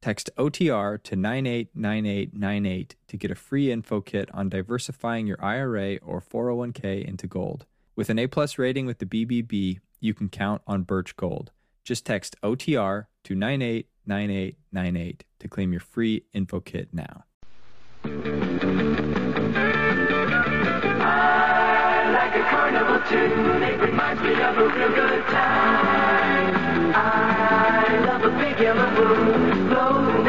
Text OTR to 989898 to get a free info kit on diversifying your IRA or 401k into gold. With an A plus rating with the BBB, you can count on Birch Gold. Just text OTR to 989898 to claim your free info kit now. I like a carnival tune. It reminds me of a real good time. I love a big yellow moon floating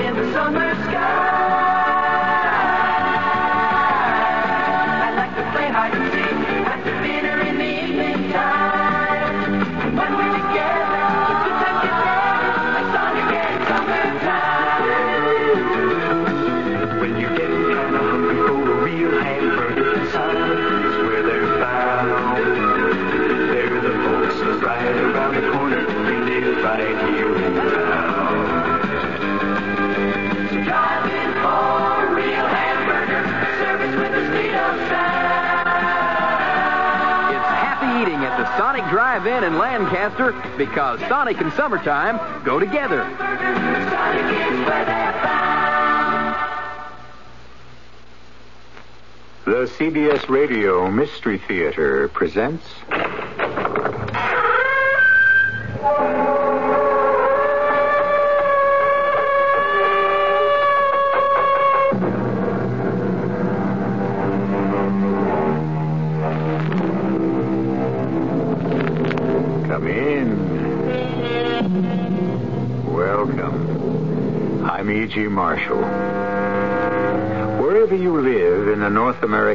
In Lancaster because Sonic and summertime go together. The CBS Radio Mystery Theater presents.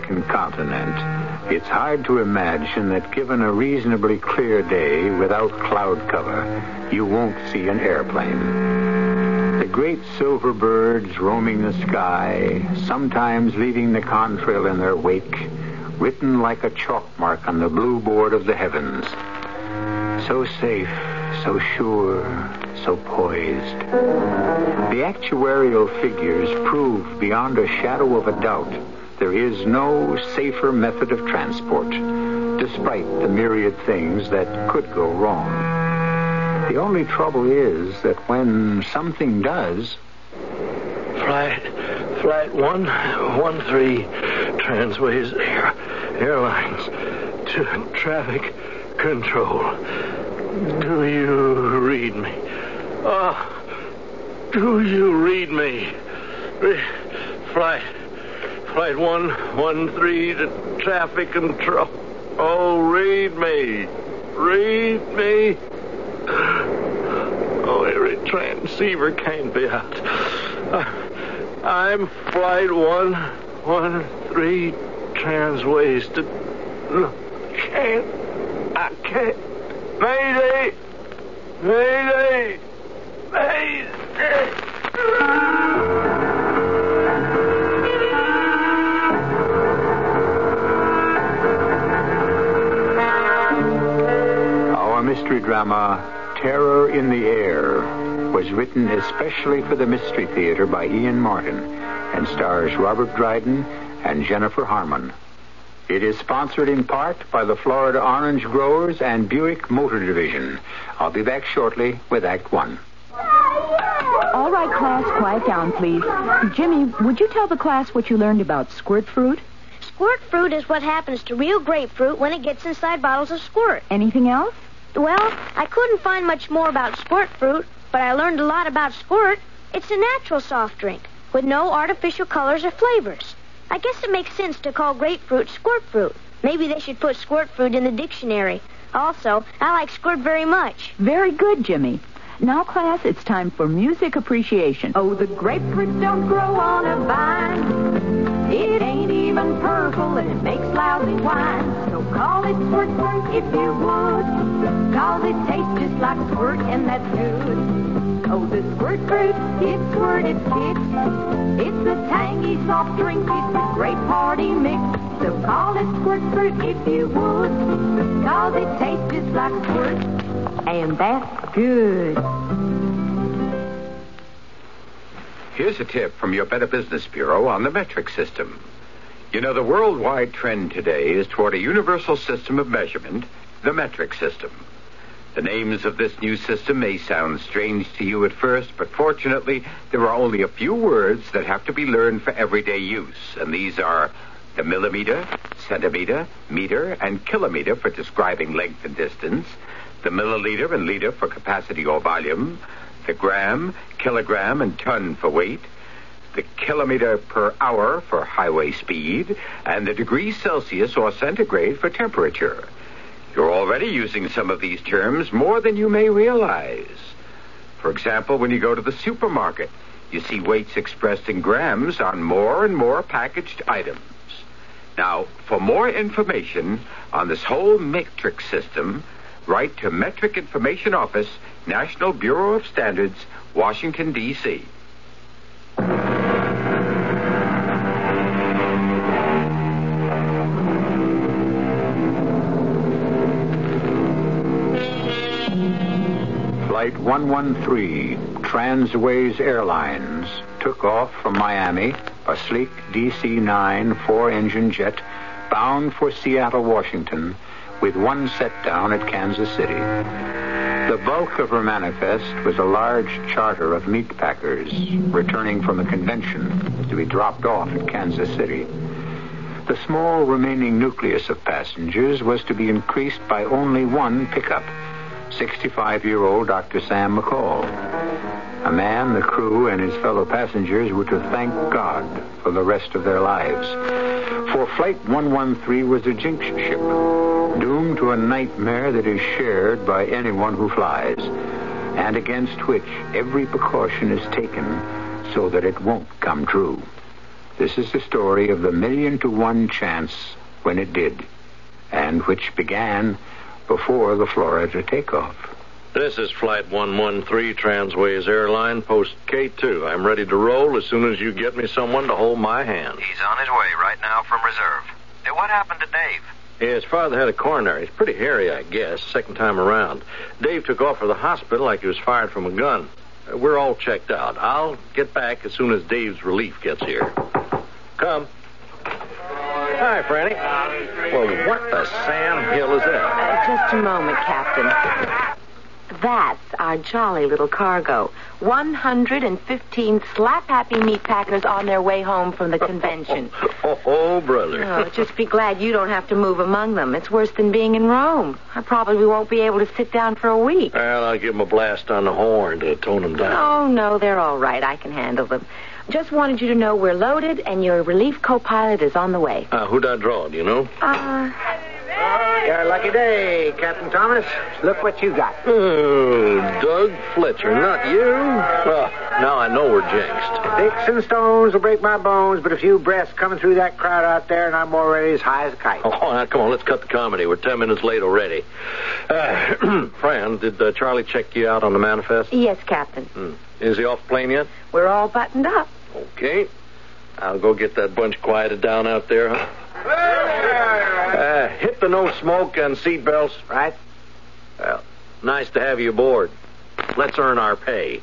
American continent, it's hard to imagine that given a reasonably clear day without cloud cover, you won't see an airplane. The great silver birds roaming the sky, sometimes leaving the contrail in their wake, written like a chalk mark on the blue board of the heavens. So safe, so sure, so poised. The actuarial figures prove beyond a shadow of a doubt there is no safer method of transport, despite the myriad things that could go wrong. The only trouble is that when something does, Flight, flight one, one three, Transways Air, Airlines to traffic control. Do you read me? Oh, do you read me? Flight, flight one, one three to traffic control. Oh, read me, read me. Oh, every transceiver can't be out. Uh, I'm flight one, one, three, transways to. Can't. I can't. Mayday! Mayday! Mayday! Drama, Terror in the Air, was written especially for the Mystery Theater by Ian Martin and stars Robert Dryden and Jennifer Harmon. It is sponsored in part by the Florida Orange Growers and Buick Motor Division. I'll be back shortly with Act One. All right, class, quiet down, please. Jimmy, would you tell the class what you learned about squirt fruit? Squirt fruit is what happens to real grapefruit when it gets inside bottles of squirt. Anything else? Well, I couldn't find much more about squirt fruit, but I learned a lot about squirt. It's a natural soft drink with no artificial colors or flavors. I guess it makes sense to call grapefruit squirt fruit. Maybe they should put squirt fruit in the dictionary. Also, I like squirt very much. Very good, Jimmy. Now, class, it's time for music appreciation. Oh, the grapefruit don't grow on a vine. It ain't even purple and it makes lousy wine. So call it squirt squirt if you would. Cause it tastes just like squirt and that's good. Oh, the squirt fruit, it's squirt, it's kick. It's a tangy soft drink, it's a great party mix. So call it squirt fruit if you would, cause it tastes just like squirt. And that's good. Here's a tip from your Better Business Bureau on the metric system. You know, the worldwide trend today is toward a universal system of measurement, the metric system. The names of this new system may sound strange to you at first, but fortunately, there are only a few words that have to be learned for everyday use, and these are the millimeter, centimeter, meter, and kilometer for describing length and distance, the milliliter and liter for capacity or volume, the gram, kilogram, and ton for weight, the kilometer per hour for highway speed, and the degrees Celsius or centigrade for temperature. You're already using some of these terms more than you may realize. For example, when you go to the supermarket, you see weights expressed in grams on more and more packaged items. Now, for more information on this whole metric system, write to Metric Information Office, National Bureau of Standards, Washington, D.C. Flight 113, Transways Airlines, took off from Miami, a sleek DC 9 four engine jet bound for Seattle, Washington, with one set down at Kansas City. The bulk of her manifest was a large charter of meat packers returning from a convention to be dropped off at Kansas City. The small remaining nucleus of passengers was to be increased by only one pickup. 65 year old Dr. Sam McCall. A man the crew and his fellow passengers were to thank God for the rest of their lives. For Flight 113 was a jinx ship, doomed to a nightmare that is shared by anyone who flies, and against which every precaution is taken so that it won't come true. This is the story of the million to one chance when it did, and which began before the Florida takeoff. This is Flight 113, Transways Airline, Post K2. I'm ready to roll as soon as you get me someone to hold my hand. He's on his way right now from reserve. Hey, what happened to Dave? His father had a coronary. He's pretty hairy, I guess, second time around. Dave took off for the hospital like he was fired from a gun. Uh, We're all checked out. I'll get back as soon as Dave's relief gets here. Come. Hi, Franny. Well, what the Sam Hill is that? Uh, just a moment, Captain. That's our jolly little cargo. 115 slap happy meat packers on their way home from the convention. Oh, oh brother. Oh, just be glad you don't have to move among them. It's worse than being in Rome. I probably won't be able to sit down for a week. Well, I'll give him a blast on the horn to tone him down. Oh, no, they're all right. I can handle them. Just wanted you to know we're loaded and your relief co-pilot is on the way. Uh, who'd I draw, do you know? Uh, Your lucky day, Captain Thomas. Look what you got. Oh, Doug Fletcher, not you? Well, now I know we're jinxed. Sticks and stones will break my bones, but a few breaths coming through that crowd out there, and I'm already as high as a kite. Oh, now, come on, let's cut the comedy. We're ten minutes late already. Uh, Fran, did uh, Charlie check you out on the manifest? yes, Captain. Hmm. Is he off plane yet? We're all buttoned up. Okay. I'll go get that bunch quieted down out there, huh? Uh, hit the no smoke and seat belts. Right? Well, nice to have you aboard. Let's earn our pay.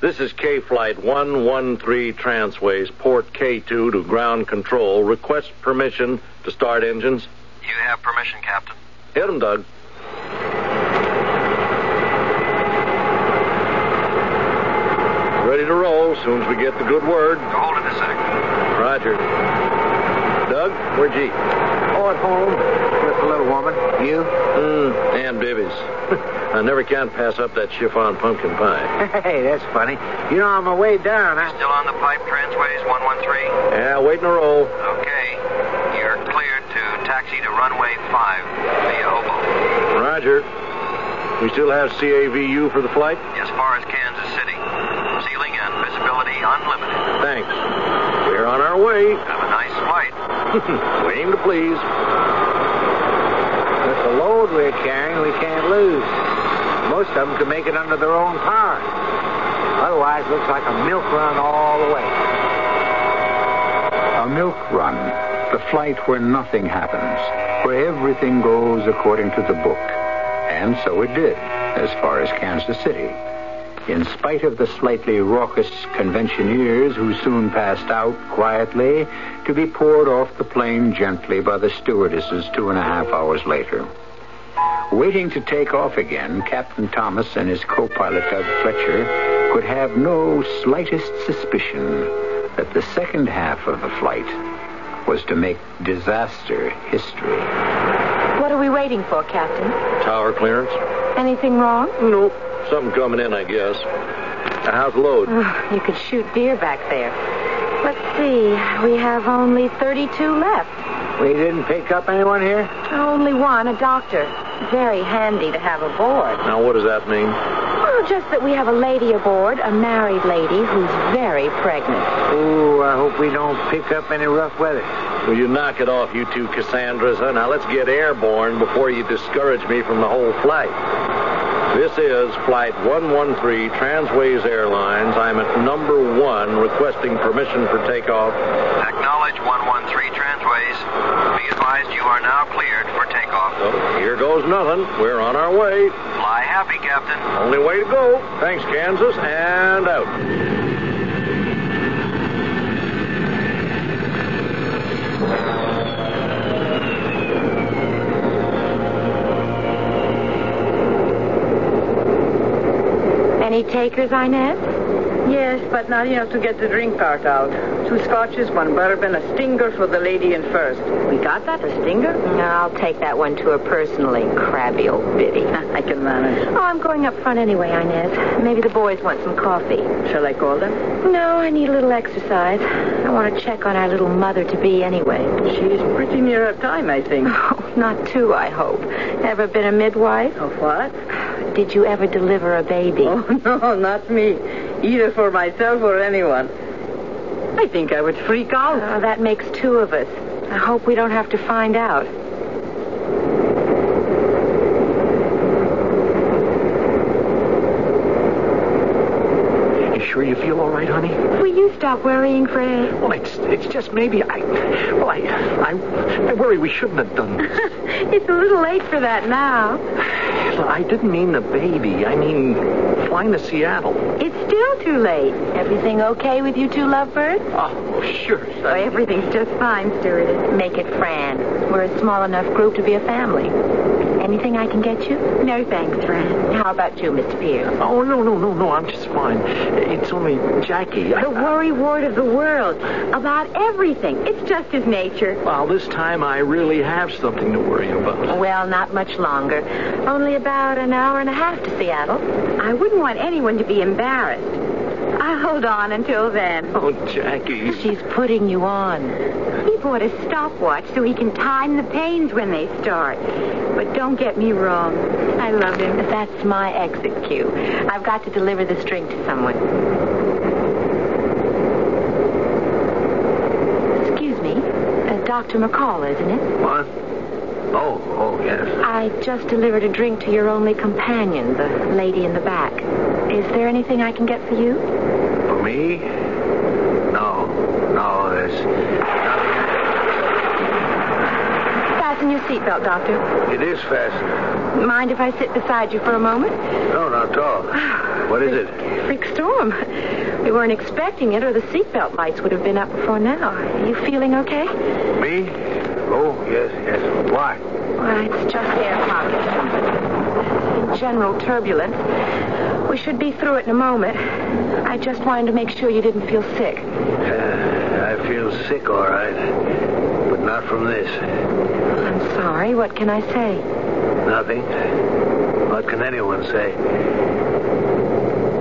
This is K Flight 113 Transways, Port K2 to ground control. Request permission to start engines. You have permission, Captain. Hit 'em, Doug. Ready to roll as soon as we get the good word. Hold it a sec. Roger. Doug, where'd you? Oh, at home with the little woman. You? Mm, Aunt Bibby's. I never can pass up that chiffon pumpkin pie. Hey, that's funny. You know, on my way down, I... Still on the pipe, Transways 113? Yeah, waiting to roll. Okay. You're cleared to taxi to runway 5 via Hobo. Roger. We still have CAVU for the flight? As far as Kansas City. Ceiling and visibility unlimited. Thanks. We're on our way. Have a nice flight. we aim to please. With the load we're carrying, we can't lose. Most of them can make it under their own power. Otherwise, it looks like a milk run all the way. A milk run, the flight where nothing happens, where everything goes according to the book. And so it did, as far as Kansas City. In spite of the slightly raucous conventioneers who soon passed out quietly to be poured off the plane gently by the stewardesses two and a half hours later. Waiting to take off again, Captain Thomas and his co-pilot Doug Fletcher could have no slightest suspicion that the second half of the flight was to make disaster history. What are we waiting for, Captain? Tower clearance? Anything wrong? Nope. Something coming in, I guess. How's the load? Oh, you could shoot deer back there. Let's see. We have only 32 left. We didn't pick up anyone here? Only one, a doctor. Very handy to have aboard. Now, what does that mean? Well, just that we have a lady aboard, a married lady who's very pregnant. Ooh, I hope we don't pick up any rough weather. Will you knock it off, you two Cassandras? Huh? Now, let's get airborne before you discourage me from the whole flight. This is Flight 113, Transways Airlines. I'm at number one, requesting permission for takeoff. Acknowledge 113 Transways. Be advised you are now cleared for takeoff. Oh, here goes nothing. We're on our way. Fly happy, Captain. Only way to go. Thanks, Kansas, and out. Any takers, Inez? Yes, but not enough to get the drink cart out. Two scotches, one bourbon, a stinger for the lady in first. We got that, a stinger? No, I'll take that one to her personally, crabby old biddy. I can manage. Oh, I'm going up front anyway, Inez. Maybe the boys want some coffee. Shall I call them? No, I need a little exercise. I want to check on our little mother-to-be anyway. She's pretty near her time, I think. Oh, not too, I hope. Ever been a midwife? Of what? Did you ever deliver a baby? Oh, no, not me. Either for myself or anyone. I think I would freak out. Oh, that makes two of us. I hope we don't have to find out. You sure you feel all right, honey? Will you stop worrying, Fred? Well, it's it's just maybe I. Well, I I, I worry we shouldn't have done this. it's a little late for that now. I didn't mean the baby. I mean flying to Seattle. It's still too late. Everything okay with you two lovebirds? Oh, sure. Oh, everything's just fine, stewardess. Make it Fran. We're a small enough group to be a family. Anything I can get you? No, thanks, Fran. How about you, Mr. Pierce? Oh no no no no! I'm just fine. It's only Jackie. The worry wart of the world. About everything. It's just his nature. Well, this time I really have something to worry about. Well, not much longer. Only about an hour and a half to Seattle. I wouldn't want anyone to be embarrassed. I'll hold on until then. Oh, Jackie. She's putting you on. He bought a stopwatch so he can time the pains when they start. But don't get me wrong. I love him. That's my exit cue. I've got to deliver this drink to someone. Excuse me. Uh, Dr. McCall, isn't it? What? Oh, oh, yes. I just delivered a drink to your only companion, the lady in the back. Is there anything I can get for you? For me? No. No, there's nothing. Fasten your seatbelt, Doctor. It is fastened. Mind if I sit beside you for a moment? No, not at all. Ah, what is it? Freak storm. We weren't expecting it, or the seatbelt lights would have been up before now. Are you feeling okay? Me? Oh, yes, yes. Why? Why, it's just air pockets. In general turbulence. We should be through it in a moment. I just wanted to make sure you didn't feel sick. Uh, I feel sick, all right. But not from this. I'm sorry. What can I say? Nothing. What can anyone say?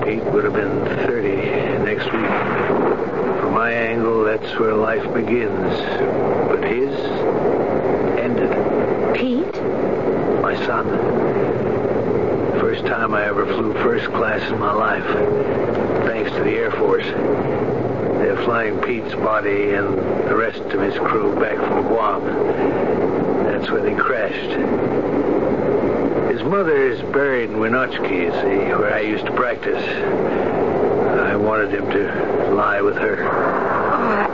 Pete would have been 30 next week. From my angle, that's where life begins. But his ended. Pete? My son. First time I ever flew first class in my life. Thanks to the Air Force. They're flying Pete's body and the rest of his crew back from Guam. That's when he crashed. His mother is buried in Wenatchee, you see, where I used to practice. I wanted him to lie with her. Oh, I,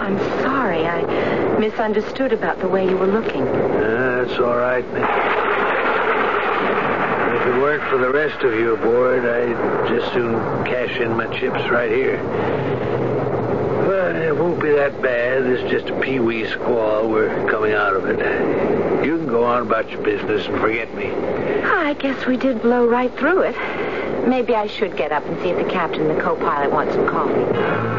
I'm sorry. I misunderstood about the way you were looking. That's all right, Weren't for the rest of you aboard, I'd just soon cash in my chips right here. But it won't be that bad. It's just a pee-wee squall. We're coming out of it. You can go on about your business and forget me. I guess we did blow right through it. Maybe I should get up and see if the captain and the co-pilot want some coffee.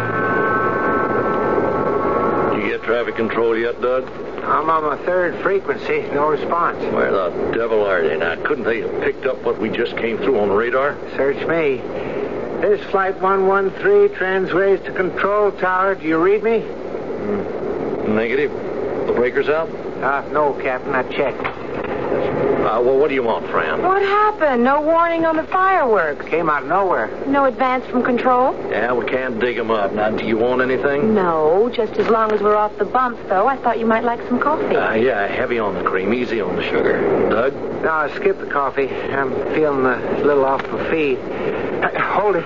Traffic control yet, Doug? I'm on my third frequency. No response. Where the devil are they now? Couldn't they have picked up what we just came through on the radar? Search me. This flight 113 transways to control tower. Do you read me? Negative. The breaker's out? Uh, no, Captain. I checked. Uh, well, what do you want, Fran? What happened? No warning on the fireworks. Came out of nowhere. No advance from control? Yeah, we can't dig 'em up. Now, do you want anything? No, just as long as we're off the bumps, though. I thought you might like some coffee. Uh, yeah, heavy on the cream, easy on the sugar. Doug? No, skip the coffee. I'm feeling a little off my feet. Uh, hold it.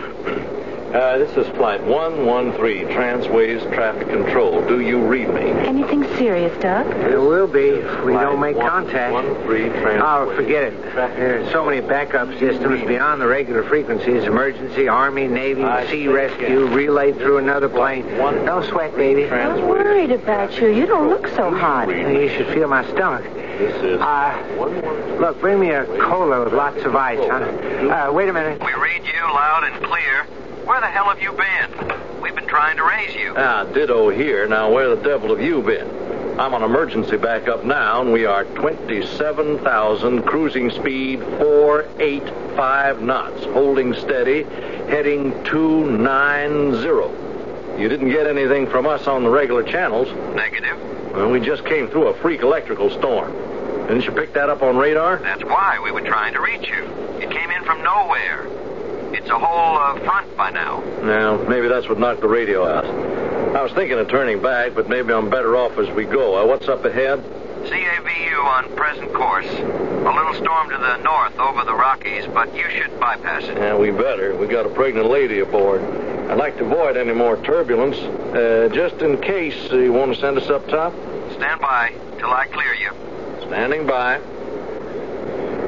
Uh, this is flight 113, Transways Traffic Control. Do you read me? Anything serious, Doug? It will be if we don't make contact. 113, Transways. Oh, forget it. There are so many backup systems beyond the regular frequencies. Emergency, Army, Navy, Air Sea Rescue, yeah. relayed through another plane. One- Don't sweat, baby. I'm worried about you. You don't look so hot. You should feel my stomach. This is Uh, look, bring me a cola with lots of ice, huh? Uh, wait a minute. We read you loud and clear. Where the hell have you been? We've been trying to raise you. Ah, ditto here. Now, where the devil have you been? I'm on emergency backup now, and we are 27,000, cruising speed 485 knots, holding steady, heading 290. You didn't get anything from us on the regular channels. Negative. Well, we just came through a freak electrical storm. Didn't you pick that up on radar? That's why we were trying to reach you. It came in from nowhere. It's a whole uh, front by now. Now, maybe that's what knocked the radio out. I was thinking of turning back, but maybe I'm better off as we go. Uh, what's up ahead? CAVU on present course. A little storm to the north over the Rockies, but you should bypass it. Yeah, we better. We got a pregnant lady aboard. I'd like to avoid any more turbulence. Uh, just in case uh, you want to send us up top? Stand by till I clear you. Standing by.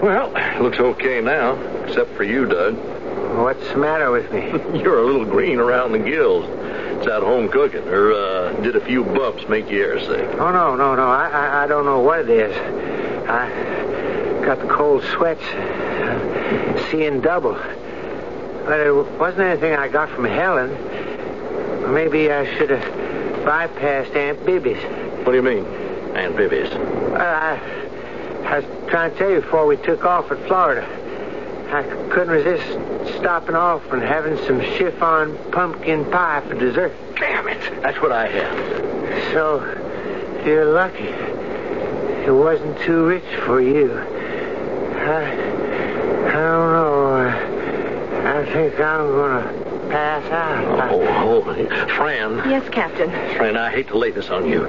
Well, looks okay now, except for you, Doug. What's the matter with me? You're a little green around the gills. It's at home cooking, or uh, did a few bumps make you air sick? Oh, no, no, no. I, I, I don't know what it is. I got the cold sweats, uh, seeing double. But it wasn't anything I got from Helen. Maybe I should have bypassed Aunt Bibby's. What do you mean, Aunt Bibby's? Uh, I, I was trying to tell you before we took off at Florida. I couldn't resist stopping off and having some chiffon pumpkin pie for dessert. Damn it! That's what I had. So, you're lucky. It wasn't too rich for you. I, I don't know. I, I think I'm gonna pass out. Oh, oh, Fran. Yes, Captain. Fran, I hate to lay this on you,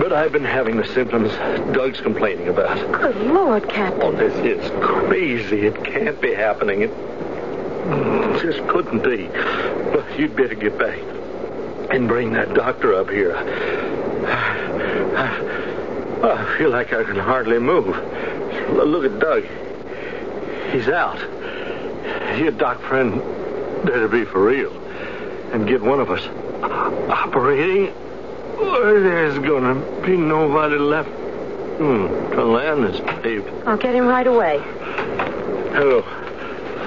but I've been having the symptoms Doug's complaining about. Good Lord, Captain. Oh, this is crazy. It can't be happening. It just couldn't be. But you'd better get back and bring that doctor up here. I, I feel like I can hardly move. Look at Doug. He's out. Your doc friend better be for real and get one of us operating, or there's gonna be nobody left hmm, to land this baby. I'll get him right away. Hello.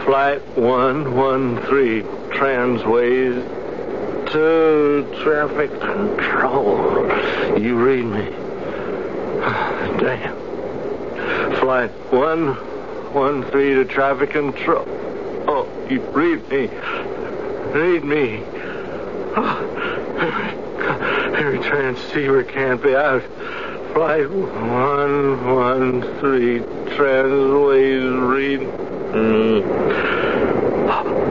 Flight 113, Transways to traffic control. You read me. Damn. Flight 113 to traffic control. Oh, you read me. Read me. Oh, every transceiver can't be out. Flight 113, Transways, read mm.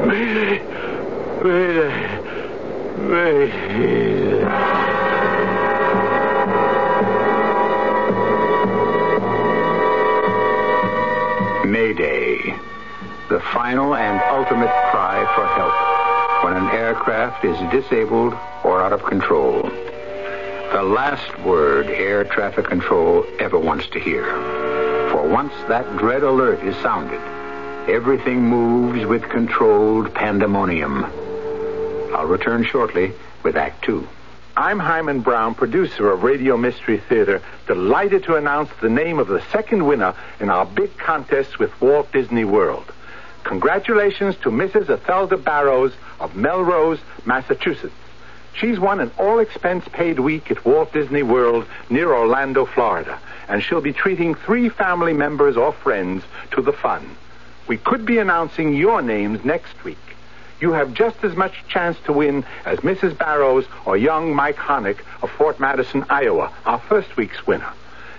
me. Mayday! Mayday! Mayday! Mayday. The final and ultimate cry for help. when an aircraft is disabled or out of control. The last word air traffic control ever wants to hear. For once that dread alert is sounded, everything moves with controlled pandemonium. I'll return shortly with Act Two. I'm Himan Brown, producer of Radio Mystery Theater, delighted to announce the name of the second winner in our big contest with Walt Disney World. Congratulations to Mrs. Ethelda Barrows of Melrose, Massachusetts. She's won an all expense paid week at Walt Disney World near Orlando, Florida, and she'll be treating three family members or friends to the fun. We could be announcing your names next week. You have just as much chance to win as Mrs. Barrows or young Mike Honick of Fort Madison, Iowa, our first week's winner.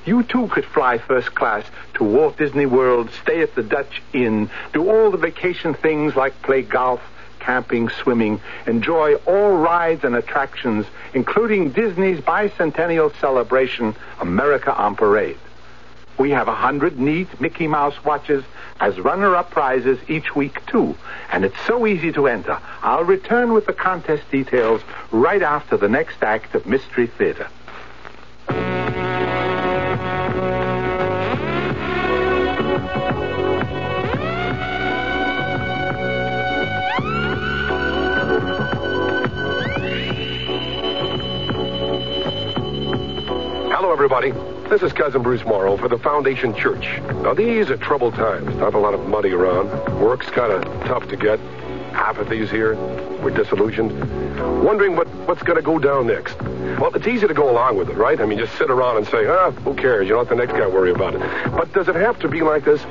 You too could fly first class to Walt Disney World, stay at the Dutch Inn, do all the vacation things like play golf, camping, swimming, enjoy all rides and attractions, including Disney's bicentennial celebration, America on Parade. We have a hundred neat Mickey Mouse watches as runner-up prizes each week, too. And it's so easy to enter. I'll return with the contest details right after the next act of Mystery Theater. Hello, everybody. This is Cousin Bruce Morrow for the Foundation Church. Now, these are troubled times. Not a lot of money around. Work's kind of tough to get. Apathy's here. We're disillusioned. Wondering what, what's going to go down next. Well, it's easy to go along with it, right? I mean, just sit around and say, ah, who cares? You don't let the next guy worry about it. But does it have to be like this?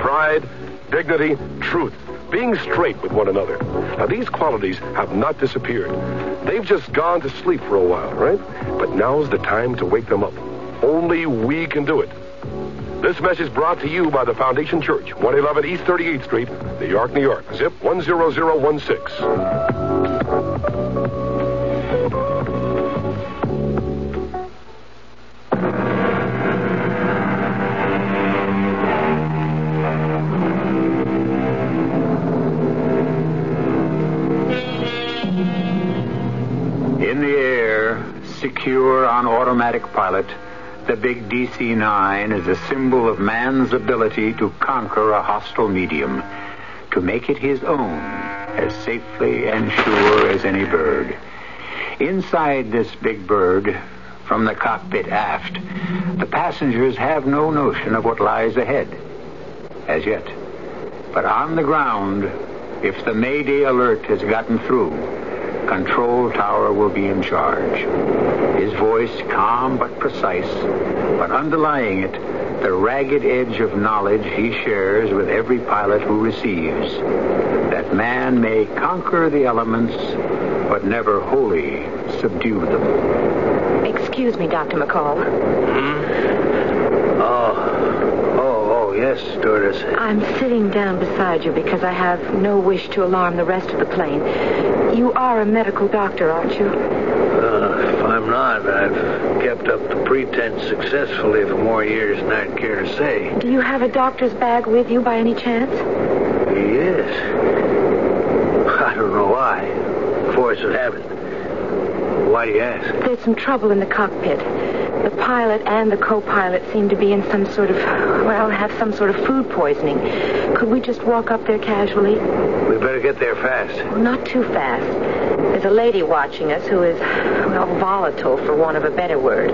Pride, dignity, truth, being straight with one another. Now, these qualities have not disappeared. They've just gone to sleep for a while, right? But now's the time to wake them up. Only we can do it. This message brought to you by the Foundation Church, 111 East 38th Street, New York, New York. Zip 10016. In the air, secure on automatic pilot, the big DC 9 is a symbol of man's ability to conquer a hostile medium, to make it his own as safely and sure as any bird. Inside this big bird, from the cockpit aft, the passengers have no notion of what lies ahead, as yet. But on the ground, if the Mayday alert has gotten through, Control Tower will be in charge. His voice calm but precise, but underlying it, the ragged edge of knowledge he shares with every pilot who receives. That man may conquer the elements, but never wholly subdue them. Excuse me, Dr. McCall. Hmm? Oh, oh, yes, stewardess. I'm sitting down beside you because I have no wish to alarm the rest of the plane. You are a medical doctor, aren't you? Uh, if I'm not, I've kept up the pretense successfully for more years than I'd care to say. Do you have a doctor's bag with you by any chance? Yes. I don't know why. Force of habit. Why do you ask? There's some trouble in the cockpit. The pilot and the co-pilot seem to be in some sort of, well, have some sort of food poisoning. Could we just walk up there casually? We better get there fast. Well, not too fast. There's a lady watching us who is, well, volatile, for want of a better word.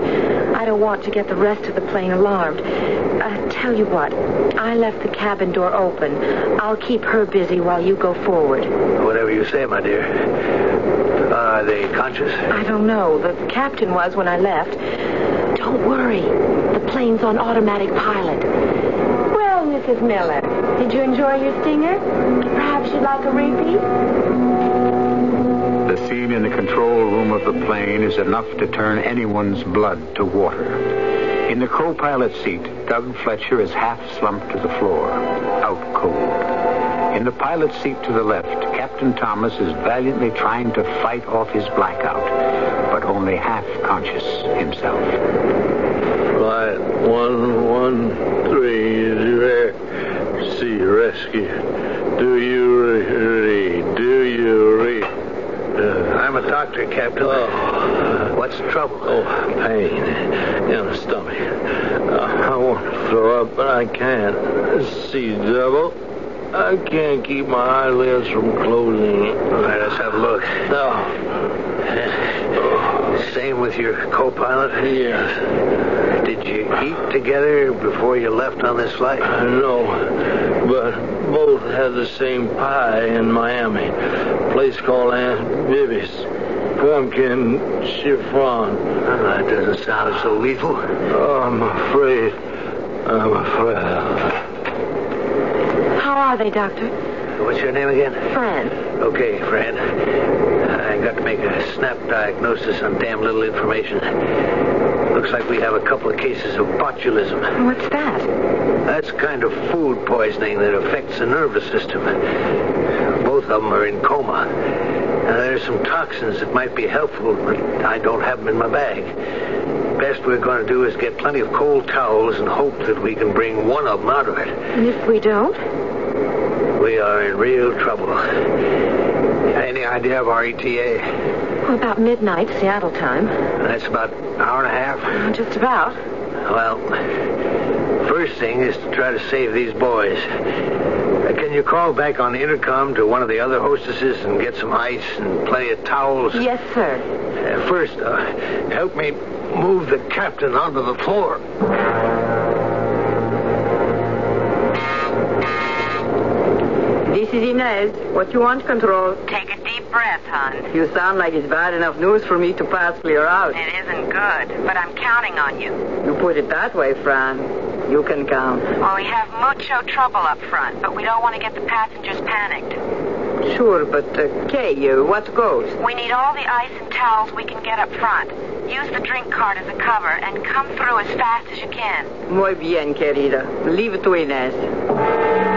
I don't want to get the rest of the plane alarmed. Uh, tell you what, I left the cabin door open. I'll keep her busy while you go forward. Whatever you say, my dear. Are they conscious? I don't know. The captain was when I left. Don't worry. The plane's on automatic pilot. Well, Mrs. Miller, did you enjoy your stinger? Perhaps you'd like a repeat? The scene in the control room of the plane is enough to turn anyone's blood to water. In the co-pilot seat, Doug Fletcher is half slumped to the floor, out cold. In the pilot seat to the left, Captain Thomas is valiantly trying to fight off his blackout, but only half conscious himself. Flight 113 is air sea rescue. Do you read? Do you read? Uh, I'm a doctor, Captain. What's the trouble? Oh, pain in the stomach. Uh, I want to throw up, but I can't. See double. I can't keep my eyelids from closing. Let's have a look. No. Same with your co-pilot? Yes. Did you eat together before you left on this flight? Uh, no, but both had the same pie in Miami. A Place called Aunt Bibby's. Pumpkin chiffon. that doesn't sound so lethal. Oh, I'm afraid. I'm afraid. How are they, Doctor? What's your name again? Fran. Okay, Fran. Got to make a snap diagnosis on damn little information. Looks like we have a couple of cases of botulism. What's that? That's kind of food poisoning that affects the nervous system. Both of them are in coma. Now, there's some toxins that might be helpful, but I don't have them in my bag. Best we're going to do is get plenty of cold towels and hope that we can bring one of them out of it. And if we don't? We are in real trouble. Any idea of our ETA? Well, about midnight, Seattle time. That's about an hour and a half. Just about. Well, first thing is to try to save these boys. Uh, can you call back on the intercom to one of the other hostesses and get some ice and plenty of towels? Yes, sir. Uh, first, uh, help me move the captain onto the floor. This is Inez. What you want, Control? Take a deep breath, hon. You sound like it's bad enough news for me to pass clear out. It isn't good, but I'm counting on you. You put it that way, Fran. You can count. Well, we have mucho trouble up front, but we don't want to get the passengers panicked. Sure, but, uh, Kay, uh, what goes? We need all the ice and towels we can get up front. Use the drink cart as a cover and come through as fast as you can. Muy bien, querida. Leave it to Inez.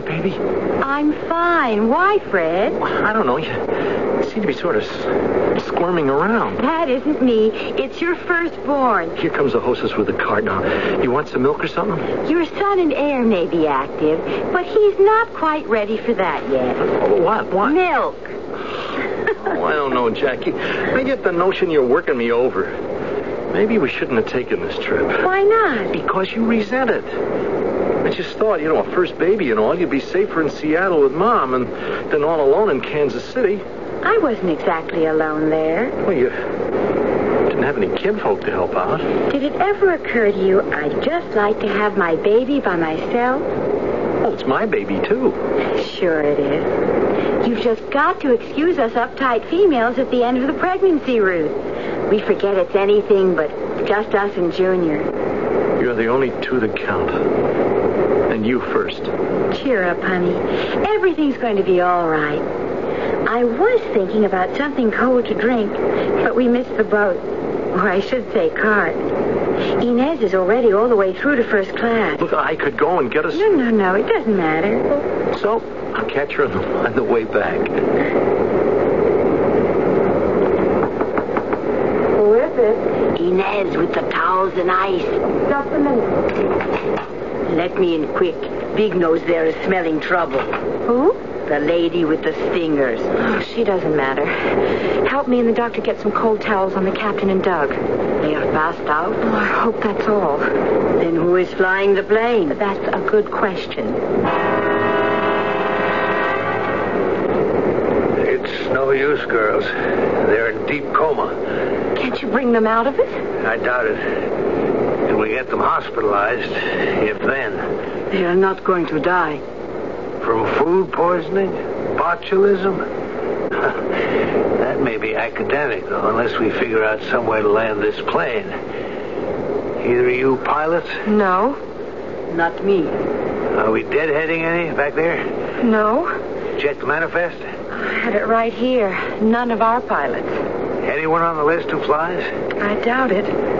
Right, baby? I'm fine. Why, Fred? I don't know. You seem to be sort of s- squirming around. That isn't me. It's your firstborn. Here comes the hostess with the cart now. You want some milk or something? Your son and heir may be active, but he's not quite ready for that yet. What? What? Milk. Oh, I don't know, Jackie. I get the notion you're working me over. Maybe we shouldn't have taken this trip. Why not? Because you resent it. I just thought, you know, a first baby and all, you'd be safer in Seattle with Mom and than all alone in Kansas City. I wasn't exactly alone there. Well, you didn't have any kinfolk to help out. Did it ever occur to you I'd just like to have my baby by myself? Oh, it's my baby, too. Sure it is. You've just got to excuse us uptight females at the end of the pregnancy, Ruth. We forget it's anything but just us and Junior. You're the only two that count. And you first. Cheer up, honey. Everything's going to be all right. I was thinking about something cold to drink, but we missed the boat. Or I should say cart. Inez is already all the way through to first class. Look, I could go and get us. No, no, no. It doesn't matter. So, I'll catch her on the, on the way back. Who is it? Inez with the towels and ice. Just a minute. Let me in quick. Big Nose there is smelling trouble. Who? The lady with the stingers. Oh, she doesn't matter. Help me and the doctor get some cold towels on the captain and Doug. They are passed out? Oh, I hope that's all. Then who is flying the plane? That's a good question. It's no use, girls. They're in deep coma. Can't you bring them out of it? I doubt it. We get them hospitalized, if then. They are not going to die. From food poisoning? Botulism? that may be academic, though, unless we figure out some way to land this plane. Either of you pilots? No. Not me. Are we deadheading any back there? No. Check the manifest? I had it right here. None of our pilots. Anyone on the list who flies? I doubt it.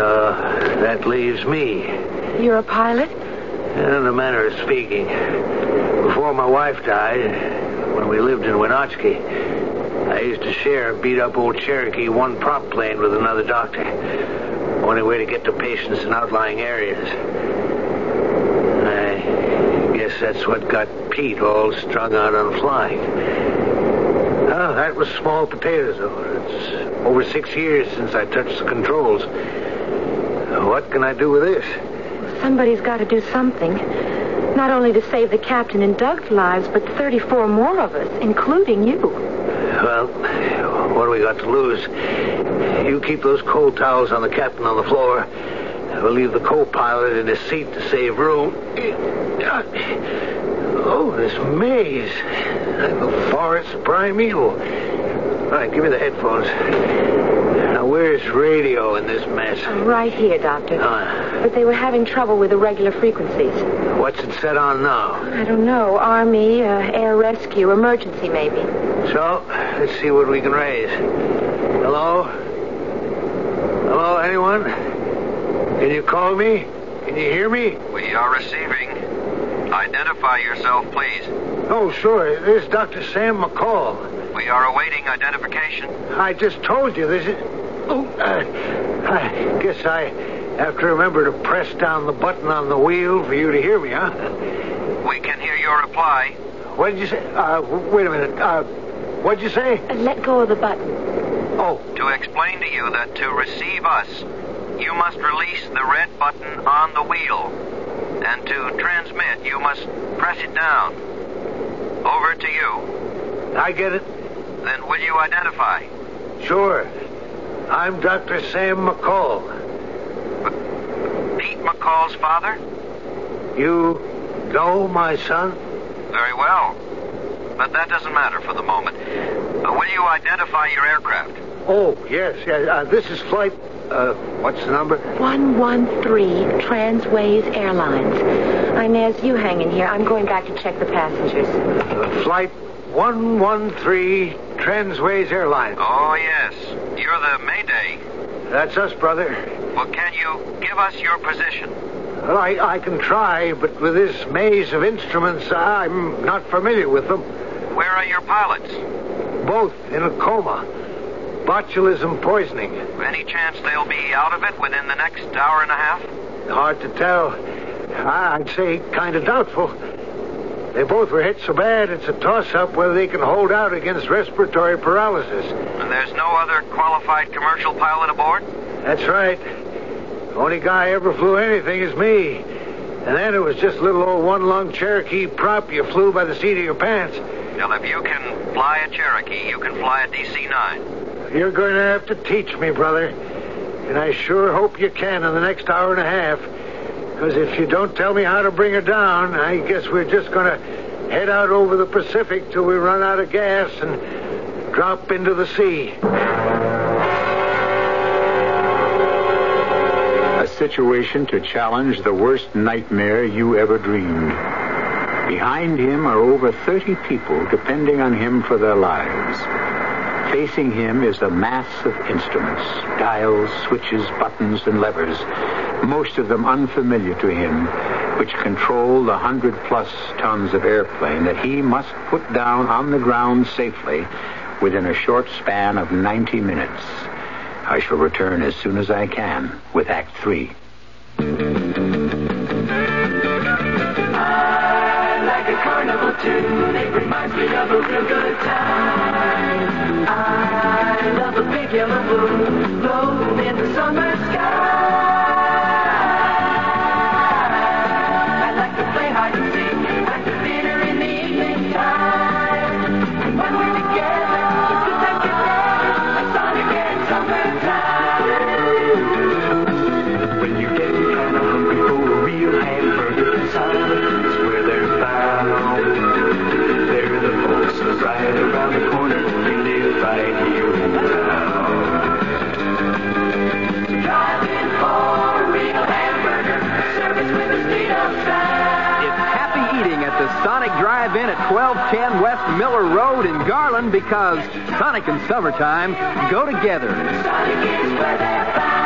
So that leaves me. You're a pilot? In a manner of speaking. Before my wife died, when we lived in Wenatchee, I used to share a beat-up old Cherokee one prop plane with another doctor. Only way to get to patients in outlying areas. I guess That's what got Pete all strung out on flying. Oh, that was small potatoes, though. It's over six years since I touched the controls. What can I do with this? Somebody's got to do something. Not only to save the captain and Doug's lives, but 34 more of us, including you. Well, what do we got to lose? You keep those cold towels on the captain on the floor. We'll leave the co-pilot in his seat to save room. Oh, this maze. The forest primeval. All right, give me the headphones. Now, where's radio in this mess? Right here, Doctor. but they were having trouble with the regular frequencies. What's it set on now? I don't know. Army, uh, air rescue, emergency, maybe. So, let's see what we can raise. Hello? Hello, anyone? Can you call me? Can you hear me? We are receiving. Identify yourself, please. Oh, sure. This is Dr. Sam McCall. We are awaiting identification. I just told you this is. Oh, uh, I guess I have to remember to press down the button on the wheel for you to hear me, huh? We can hear your reply. What did you say? Uh, wait a minute. Uh, what'd you say? Uh, let go of the button. Oh. To explain to you that to receive us, you must release the red button on the wheel. And to transmit, you must press it down. Over to you. I get it. Then will you identify? Sure. I'm Dr. Sam McCall. Pete McCall's father? You know my son? Very well. But that doesn't matter for the moment. Uh, will you identify your aircraft? Oh, yes. yes. Uh, this is flight. Uh, what's the number? 113 Transways Airlines. Inez, you hang in here. I'm going back to check the passengers. Uh, flight 113 Transways Airlines. Oh, yes. You're the Mayday. That's us, brother. Well, can you give us your position? Well, I, I can try, but with this maze of instruments, I'm not familiar with them. Where are your pilots? Both in a coma. Botulism poisoning. Any chance they'll be out of it within the next hour and a half? Hard to tell. I'd say kind of doubtful. They both were hit so bad it's a toss-up whether they can hold out against respiratory paralysis. And there's no other qualified commercial pilot aboard? That's right. The only guy ever flew anything is me. And then it was just a little old one-lung Cherokee prop you flew by the seat of your pants. Well, if you can fly a Cherokee, you can fly a DC-9. You're going to have to teach me, brother. And I sure hope you can in the next hour and a half. Because if you don't tell me how to bring her down, I guess we're just going to head out over the Pacific till we run out of gas and drop into the sea. A situation to challenge the worst nightmare you ever dreamed. Behind him are over 30 people depending on him for their lives. Facing him is a mass of instruments, dials, switches, buttons, and levers, most of them unfamiliar to him, which control the hundred plus tons of airplane that he must put down on the ground safely within a short span of 90 minutes. I shall return as soon as I can with Act Three. I like a carnival tune. It reminds me of a real good time. I love a big yellow moon in the summer sky. Sonic Drive-In at 1210 West Miller Road in Garland because Sonic and summertime go together. Sonic is where they're found.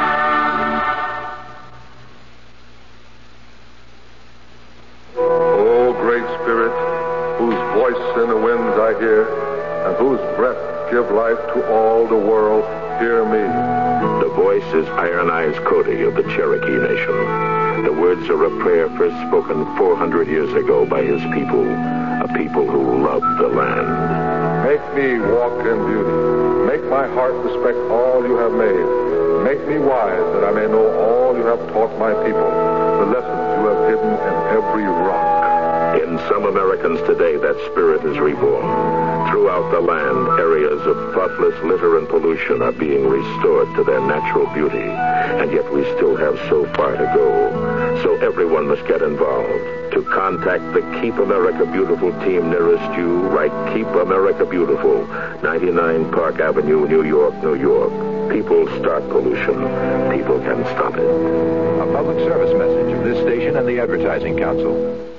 O great spirit, whose voice in the winds I hear, and whose breath give life to all the world, hear me. The voice is Iron Eyes Cody of the Cherokee Nation. The words are a prayer first spoken 400 years ago by his people, a people who love the land. Make me walk in beauty. Make my heart respect all you have made. Make me wise that I may know all you have taught my people, the lessons you have hidden in every rock. In some Americans today, that spirit is reborn. Throughout the land, areas of thoughtless litter and pollution are being restored to their natural beauty. And yet we still have so far to go. So everyone must get involved. To contact the Keep America Beautiful team nearest you, write Keep America Beautiful, 99 Park Avenue, New York, New York. People start pollution. People can stop it. A public service message of this station and the Advertising Council.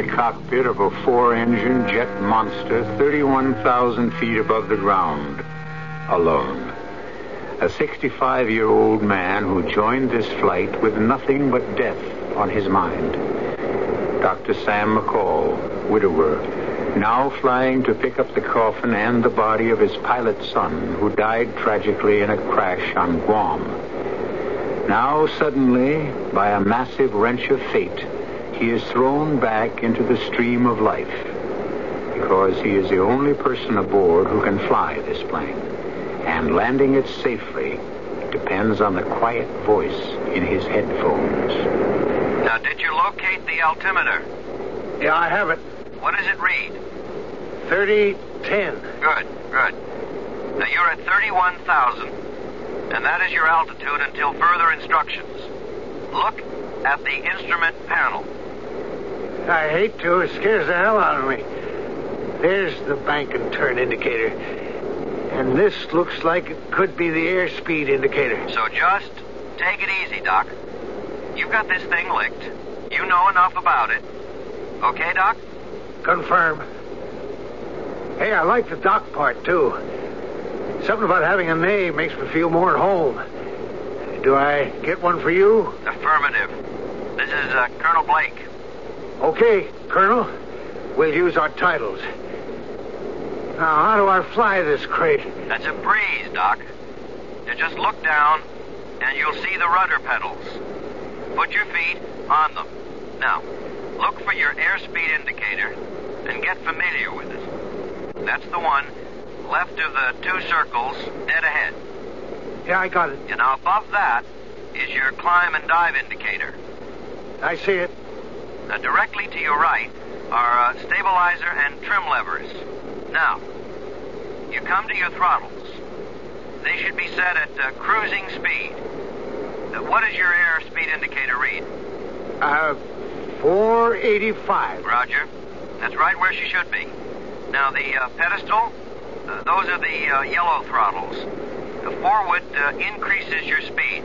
The cockpit of a four-engine jet monster 31,000 feet above the ground, alone. A 65-year-old man who joined this flight with nothing but death on his mind. Dr. Sam McCall, widower, now flying to pick up the coffin and the body of his pilot son who died tragically in a crash on Guam. Now, suddenly, by a massive wrench of fate, he is thrown back into the stream of life because he is the only person aboard who can fly this plane. And landing it safely depends on the quiet voice in his headphones. Now, did you locate the altimeter? Yeah, I have it. What does it read? 3010. Good, good. Now, you're at 31,000, and that is your altitude until further instructions. Look at the instrument panel. I hate to. It scares the hell out of me. There's the bank and turn indicator. And this looks like it could be the airspeed indicator. So just take it easy, Doc. You've got this thing licked. You know enough about it. Okay, Doc? Confirm. Hey, I like the doc part, too. Something about having a name makes me feel more at home. Do I get one for you? Affirmative. This is uh, Colonel Blake. Okay, Colonel. We'll use our titles. Now, how do I fly this crate? That's a breeze, Doc. You just look down, and you'll see the rudder pedals. Put your feet on them. Now, look for your airspeed indicator and get familiar with it. That's the one left of the two circles dead ahead. Yeah, I got it. And now above that is your climb and dive indicator. I see it. Now, directly to your right are uh, stabilizer and trim levers. Now, you come to your throttles. They should be set at uh, cruising speed. Uh, what does your airspeed indicator read? Uh, 485. Roger. That's right where she should be. Now, the uh, pedestal, uh, those are the uh, yellow throttles. The forward uh, increases your speed.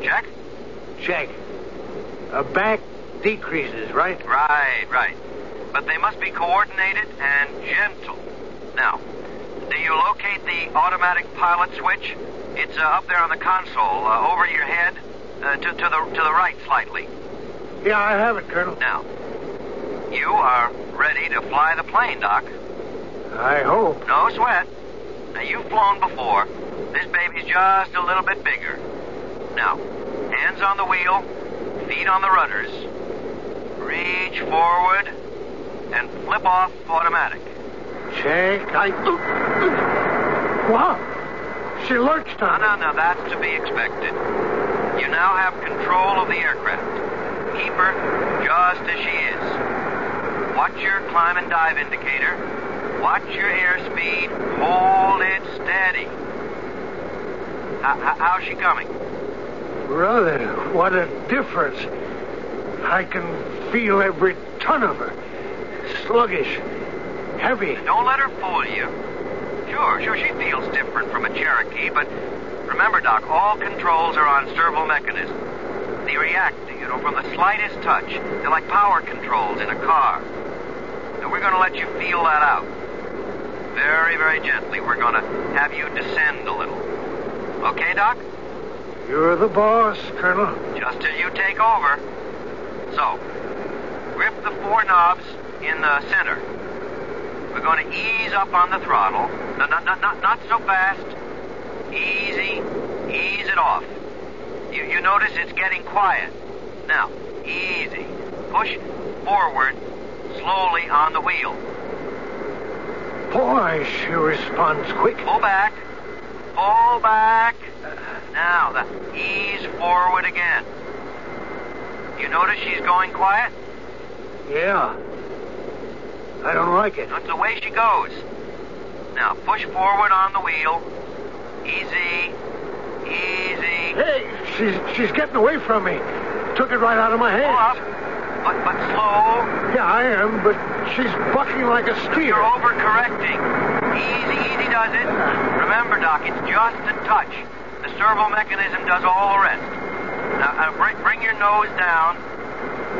Check? Check. A back decreases, right? Right, right. But they must be coordinated and gentle. Now, do you locate the automatic pilot switch? It's uh, up there on the console, uh, over your head, uh, to, to the to the right slightly. Yeah, I have it, Colonel. Now, you are ready to fly the plane, Doc. I hope. No sweat. Now, you've flown before. This baby's just a little bit bigger. Now, hands on the wheel, feet on the rudders. Reach forward and flip off automatic. Check. I. Wow. She lurched on No, no, no, that's to be expected. You now have control of the aircraft. Keep her just as she is. Watch your climb and dive indicator. Watch your airspeed. Hold it steady. How, how's she coming? Brother, what a difference. I can feel every ton of her. Sluggish. Heavy. Don't let her fool you. Sure, sure, she feels different from a Cherokee, but remember, Doc, all controls are on servo mechanism. They react, you know, from the slightest touch. They're like power controls in a car. And we're going to let you feel that out. Very, very gently, we're going to have you descend a little. Okay, Doc? You're the boss, Colonel. Just till you take over. So, Grip the four knobs in the center. We're going to ease up on the throttle. No, no, no, not, not so fast. Easy. Ease it off. You, you notice it's getting quiet. Now, easy. Push forward slowly on the wheel. Boy, she responds quick. Pull back. Pull back. Now, the ease forward again. You notice she's going quiet? Yeah. I don't like it. That's the way she goes. Now, push forward on the wheel. Easy. Easy. Hey, she's she's getting away from me. Took it right out of my hand. Pull up. But, but slow. Yeah, I am, but she's bucking like a steer. You're overcorrecting. Easy, easy does it. Remember, Doc, it's just a touch. The servo mechanism does all the rest. Now, uh, bring, bring your nose down.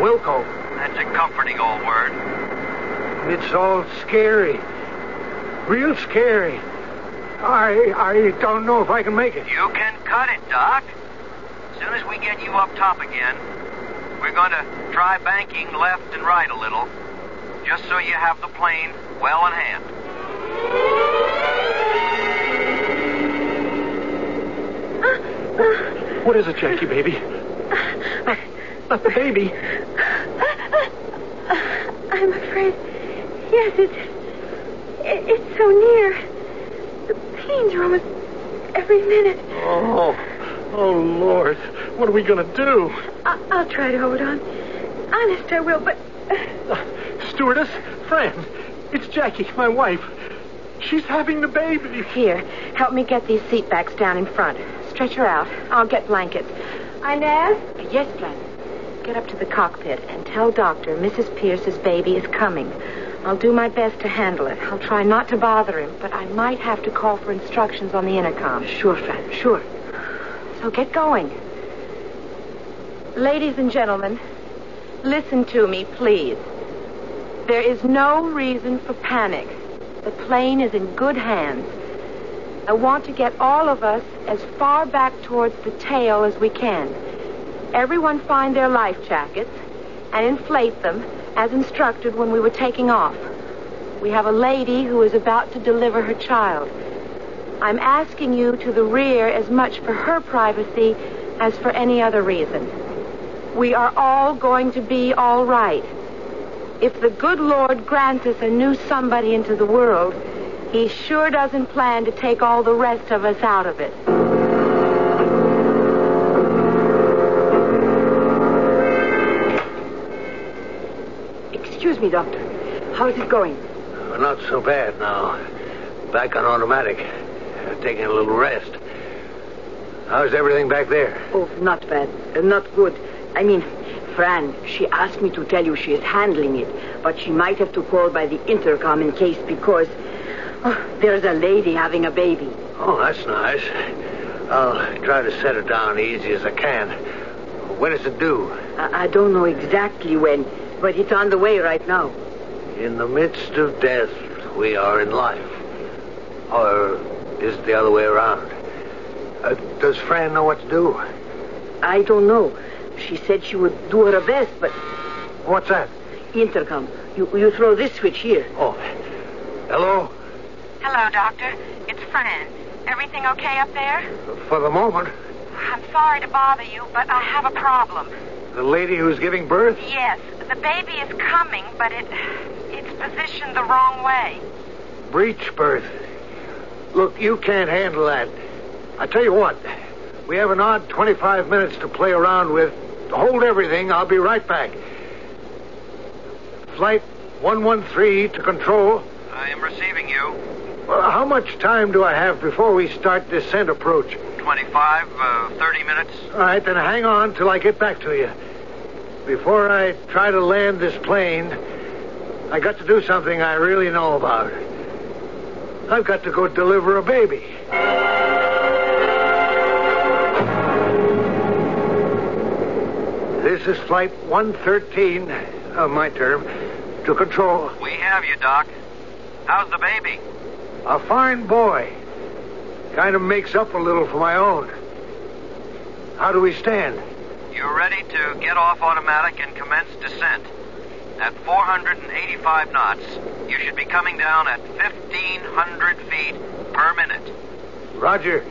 Wilco. That's a comforting old word. It's all scary. Real scary. I I don't know if I can make it. You can cut it, Doc. As soon as we get you up top again, we're going to try banking left and right a little, just so you have the plane well in hand. What is it, Jackie, baby? Not, not the baby. I'm afraid. Yes, it's. It, it's so near. The pains are almost every minute. Oh, oh, Lord. What are we going to do? I, I'll try to hold on. Honest, I will, but. Stewardess, Fran, it's Jackie, my wife. She's having the baby. Here, help me get these seat backs down in front. Stretch her out. I'll get blankets. Inez? Yes, Fran. Get up to the cockpit and tell Doctor Mrs. Pierce's baby is coming. I'll do my best to handle it. I'll try not to bother him, but I might have to call for instructions on the intercom. Sure, Fran, sure. So get going. Ladies and gentlemen, listen to me, please. There is no reason for panic. The plane is in good hands. I want to get all of us as far back towards the tail as we can. Everyone find their life jackets and inflate them as instructed when we were taking off. We have a lady who is about to deliver her child. I'm asking you to the rear as much for her privacy as for any other reason. We are all going to be all right. If the good Lord grants us a new somebody into the world, he sure doesn't plan to take all the rest of us out of it. Excuse me, Doctor. How's it going? Uh, Not so bad now. Back on automatic. Taking a little rest. How's everything back there? Oh, not bad. Uh, not good. I mean, Fran, she asked me to tell you she is handling it, but she might have to call by the intercom in case because oh, there's a lady having a baby. Oh, that's nice. I'll try to set it down easy as I can. When is it due? I, I don't know exactly when, but it's on the way right now. In the midst of death, we are in life. Or is it the other way around? Uh, does Fran know what to do? I don't know. She said she would do her best, but What's that? intercom. You you throw this switch here. Oh, hello? Hello, Doctor. It's Fran. Everything okay up there? For the moment, I'm sorry to bother you, but I have a problem. the lady who's giving birth? Yes, the baby is coming, but it it's positioned the wrong way. Breech birth. Look, you can't handle that. I tell you what, we have an odd 25 minutes to play around with. Hold everything. I'll be right back. Flight 113 to control. I am receiving you. Well, how much time do I have before we start descent approach? 25, uh, 30 minutes. All right, then hang on till I get back to you. Before I try to land this plane, I got to do something I really know about. I've got to go deliver a baby. This is flight 113 of my term to control. We have you, Doc. How's the baby? A fine boy. Kind of makes up a little for my own. How do we stand? You're ready to get off automatic and commence descent. at 485 knots, you should be coming down at 1,500 feet per minute. Roger.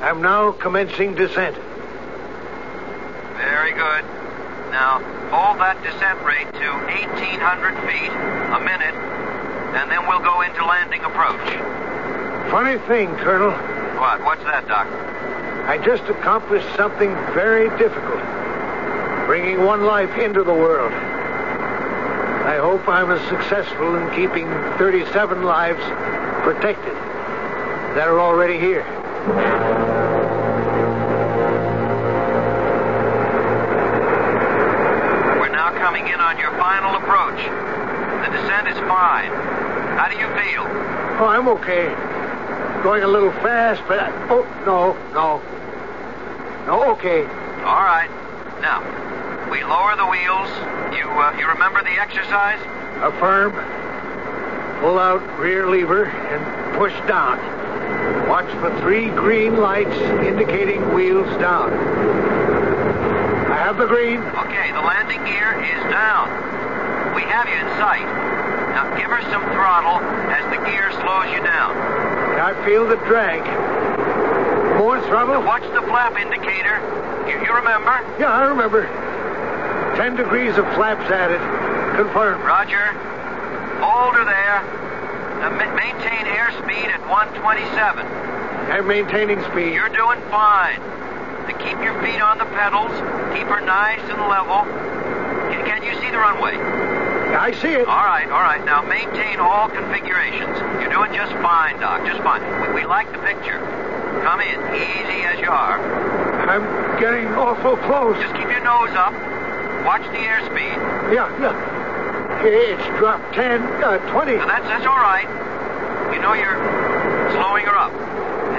I'm now commencing descent. Very good. Now, hold that descent rate to 1,800 feet a minute, and then we'll go into landing approach. Funny thing, Colonel. What? What's that, Doc? I just accomplished something very difficult. Bringing one life into the world. I hope I'm as successful in keeping 37 lives protected that are already here. We're now coming in on your final approach. The descent is fine. How do you feel? Oh, I'm okay. Going a little fast, but I, oh no, no, no, okay. All right. Now, we lower the wheels. You uh, you remember the exercise? Affirm. Pull out rear lever and push down. Watch the three green lights indicating wheels down. I have the green. Okay, the landing gear is down. We have you in sight. Now give her some throttle as the gear slows you down. I feel the drag. More throttle. Now watch the flap indicator. You, you remember? Yeah, I remember. Ten degrees of flaps added. Confirmed. Roger. Hold her there. Now ma- maintain airspeed at 127. I'm maintaining speed. You're doing fine. To keep your feet on the pedals, keep her nice and level. Can, can you see the runway? I see it. All right, all right. Now maintain all configurations. You're doing just fine, Doc. Just fine. We, we like the picture. Come in, easy as you are. I'm getting awful close. Just keep your nose up. Watch the airspeed. Yeah, yeah. It's dropped 10, uh, 20. Now that's that's all right. You know you're slowing her up,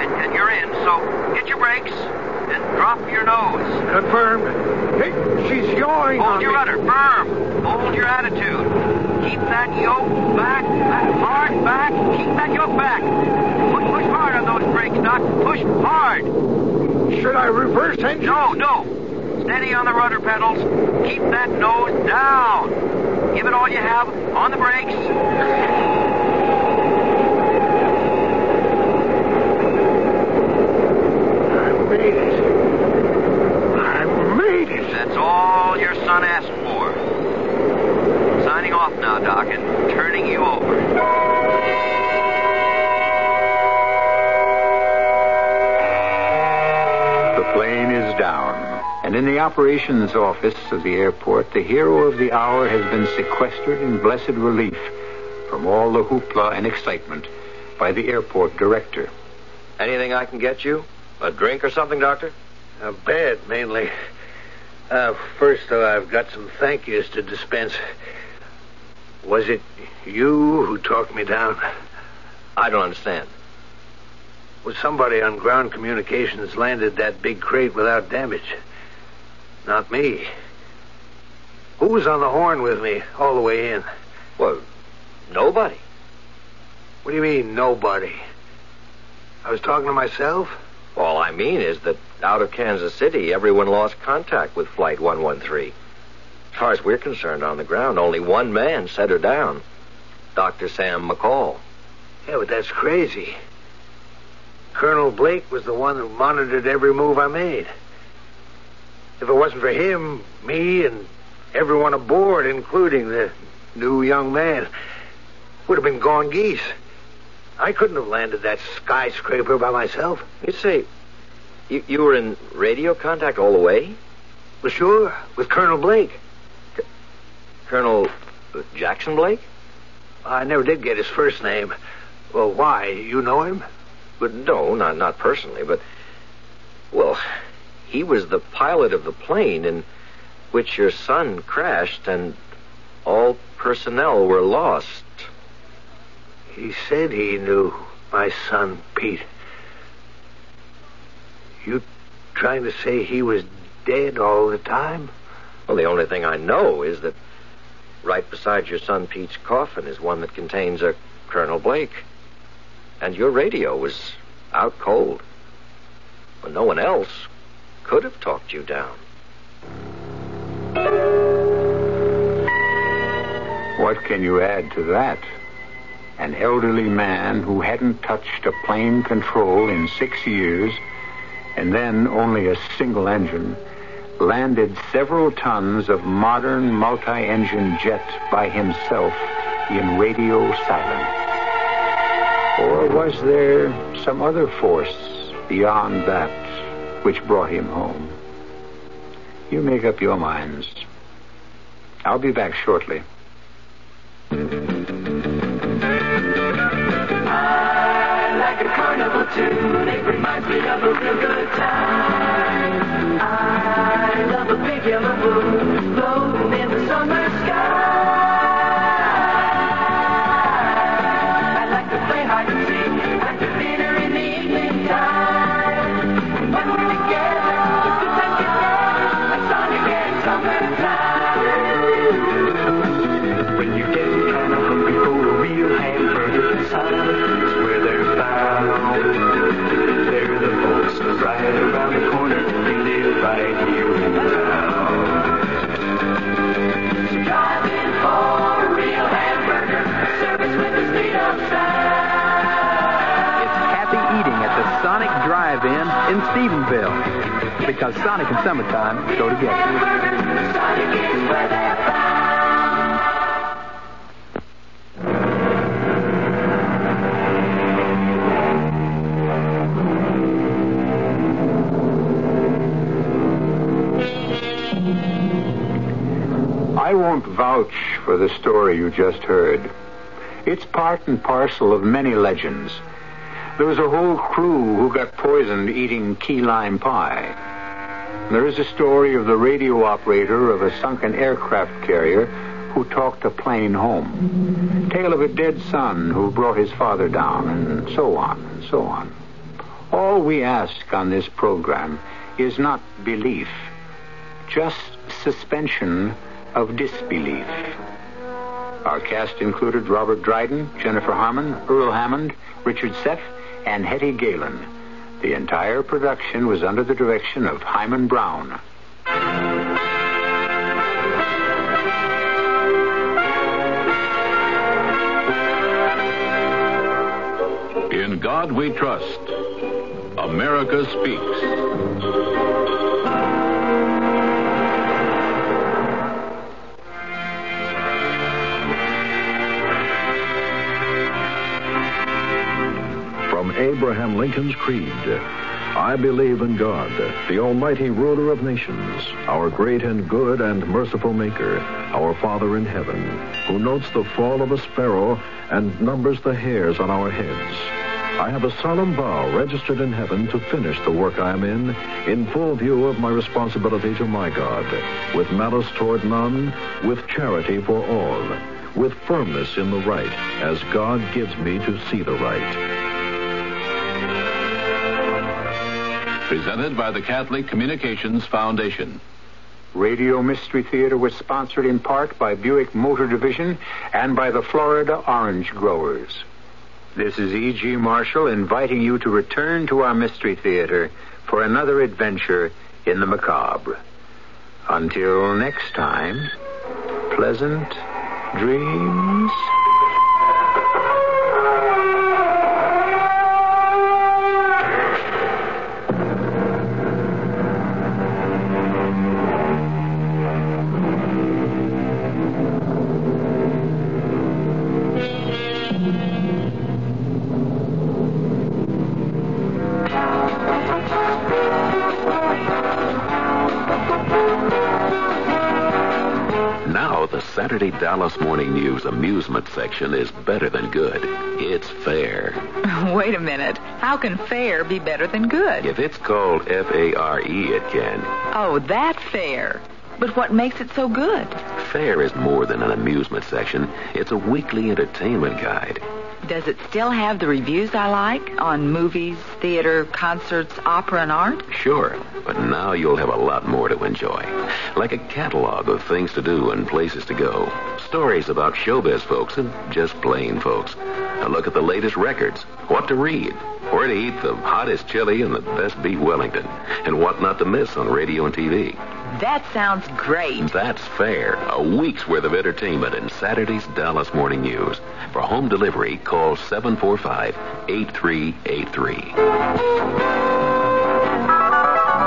and, and you're in. So get your brakes and drop your nose. Confirmed. Hey, she's yawing Hold on your me. rudder firm. Hold your attitude. Keep that yoke back, back, hard back. Keep that yoke back. Push, push hard on those brakes, Doc. Push hard. Should I reverse engine? No, no. Steady on the rudder pedals. Keep that nose down. Give it all you have on the brakes. Made it. I made it. That's all your son asked for. Signing off now, Doc, and turning you over. The plane is down. And in the operations office of the airport, the hero of the hour has been sequestered in blessed relief from all the hoopla and excitement by the airport director. Anything I can get you? A drink or something, Doctor? A bed, mainly. Uh, first, though, I've got some thank yous to dispense. Was it you who talked me down? I don't understand. Was somebody on ground communications landed that big crate without damage? Not me. Who was on the horn with me all the way in? Well, nobody. What do you mean, nobody? I was talking to myself? I mean is that out of Kansas City, everyone lost contact with Flight 113. As far as we're concerned on the ground, only one man set her down Dr. Sam McCall. Yeah, but that's crazy. Colonel Blake was the one who monitored every move I made. If it wasn't for him, me, and everyone aboard, including the new young man, would have been gone geese. I couldn't have landed that skyscraper by myself. You say, you, you were in radio contact all the way? Well, sure, with Colonel Blake. Colonel uh, Jackson Blake? I never did get his first name. Well, why? You know him? But no, not not personally, but well, he was the pilot of the plane in which your son crashed and all personnel were lost. He said he knew my son, Pete. You trying to say he was dead all the time? Well, the only thing I know is that right beside your son Pete's coffin is one that contains a Colonel Blake. And your radio was out cold. Well, no one else could have talked you down. What can you add to that? An elderly man who hadn't touched a plane control in six years, and then only a single engine, landed several tons of modern multi-engine jet by himself in radio silence. Or was there some other force beyond that which brought him home? You make up your minds. I'll be back shortly. I like a carnival tune. Reminds me a real good time. Because Sonic and summertime go together. I won't vouch for the story you just heard. It's part and parcel of many legends. There was a whole crew who got poisoned eating key lime pie. There is a story of the radio operator of a sunken aircraft carrier who talked a plane home. Tale of a dead son who brought his father down, and so on and so on. All we ask on this program is not belief, just suspension of disbelief. Our cast included Robert Dryden, Jennifer Harmon, Earl Hammond, Richard Seff, and Hetty Galen. The entire production was under the direction of Himan Brown. In God we trust. America speaks. Abraham Lincoln's Creed I believe in God, the Almighty ruler of nations, our great and good and merciful Maker, our Father in heaven, who notes the fall of a sparrow and numbers the hairs on our heads. I have a solemn vow registered in heaven to finish the work I am in, in full view of my responsibility to my God, with malice toward none, with charity for all, with firmness in the right, as God gives me to see the right. Presented by the Catholic Communications Foundation. Radio Mystery Theater was sponsored in part by Buick Motor Division and by the Florida Orange Growers. This is E.G. Marshall inviting you to return to our Mystery Theater for another adventure in the macabre. Until next time, pleasant dreams. Dallas Morning News amusement section is better than good. It's fair. Wait a minute. How can fair be better than good? If it's called F A R E, it can. Oh, that fair. But what makes it so good? Fair is more than an amusement section, it's a weekly entertainment guide. Does it still have the reviews I like on movies, theater, concerts, opera, and art? Sure, but now you'll have a lot more to enjoy. Like a catalog of things to do and places to go. Stories about showbiz folks and just plain folks. A look at the latest records, what to read, where to eat the hottest chili and the best beef Wellington, and what not to miss on radio and TV. That sounds great. That's fair. A week's worth of entertainment in Saturday's Dallas Morning News. For home delivery, call 745-8383.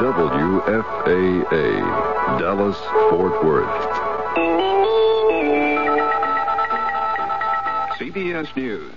WFAA, Dallas, Fort Worth. CBS News.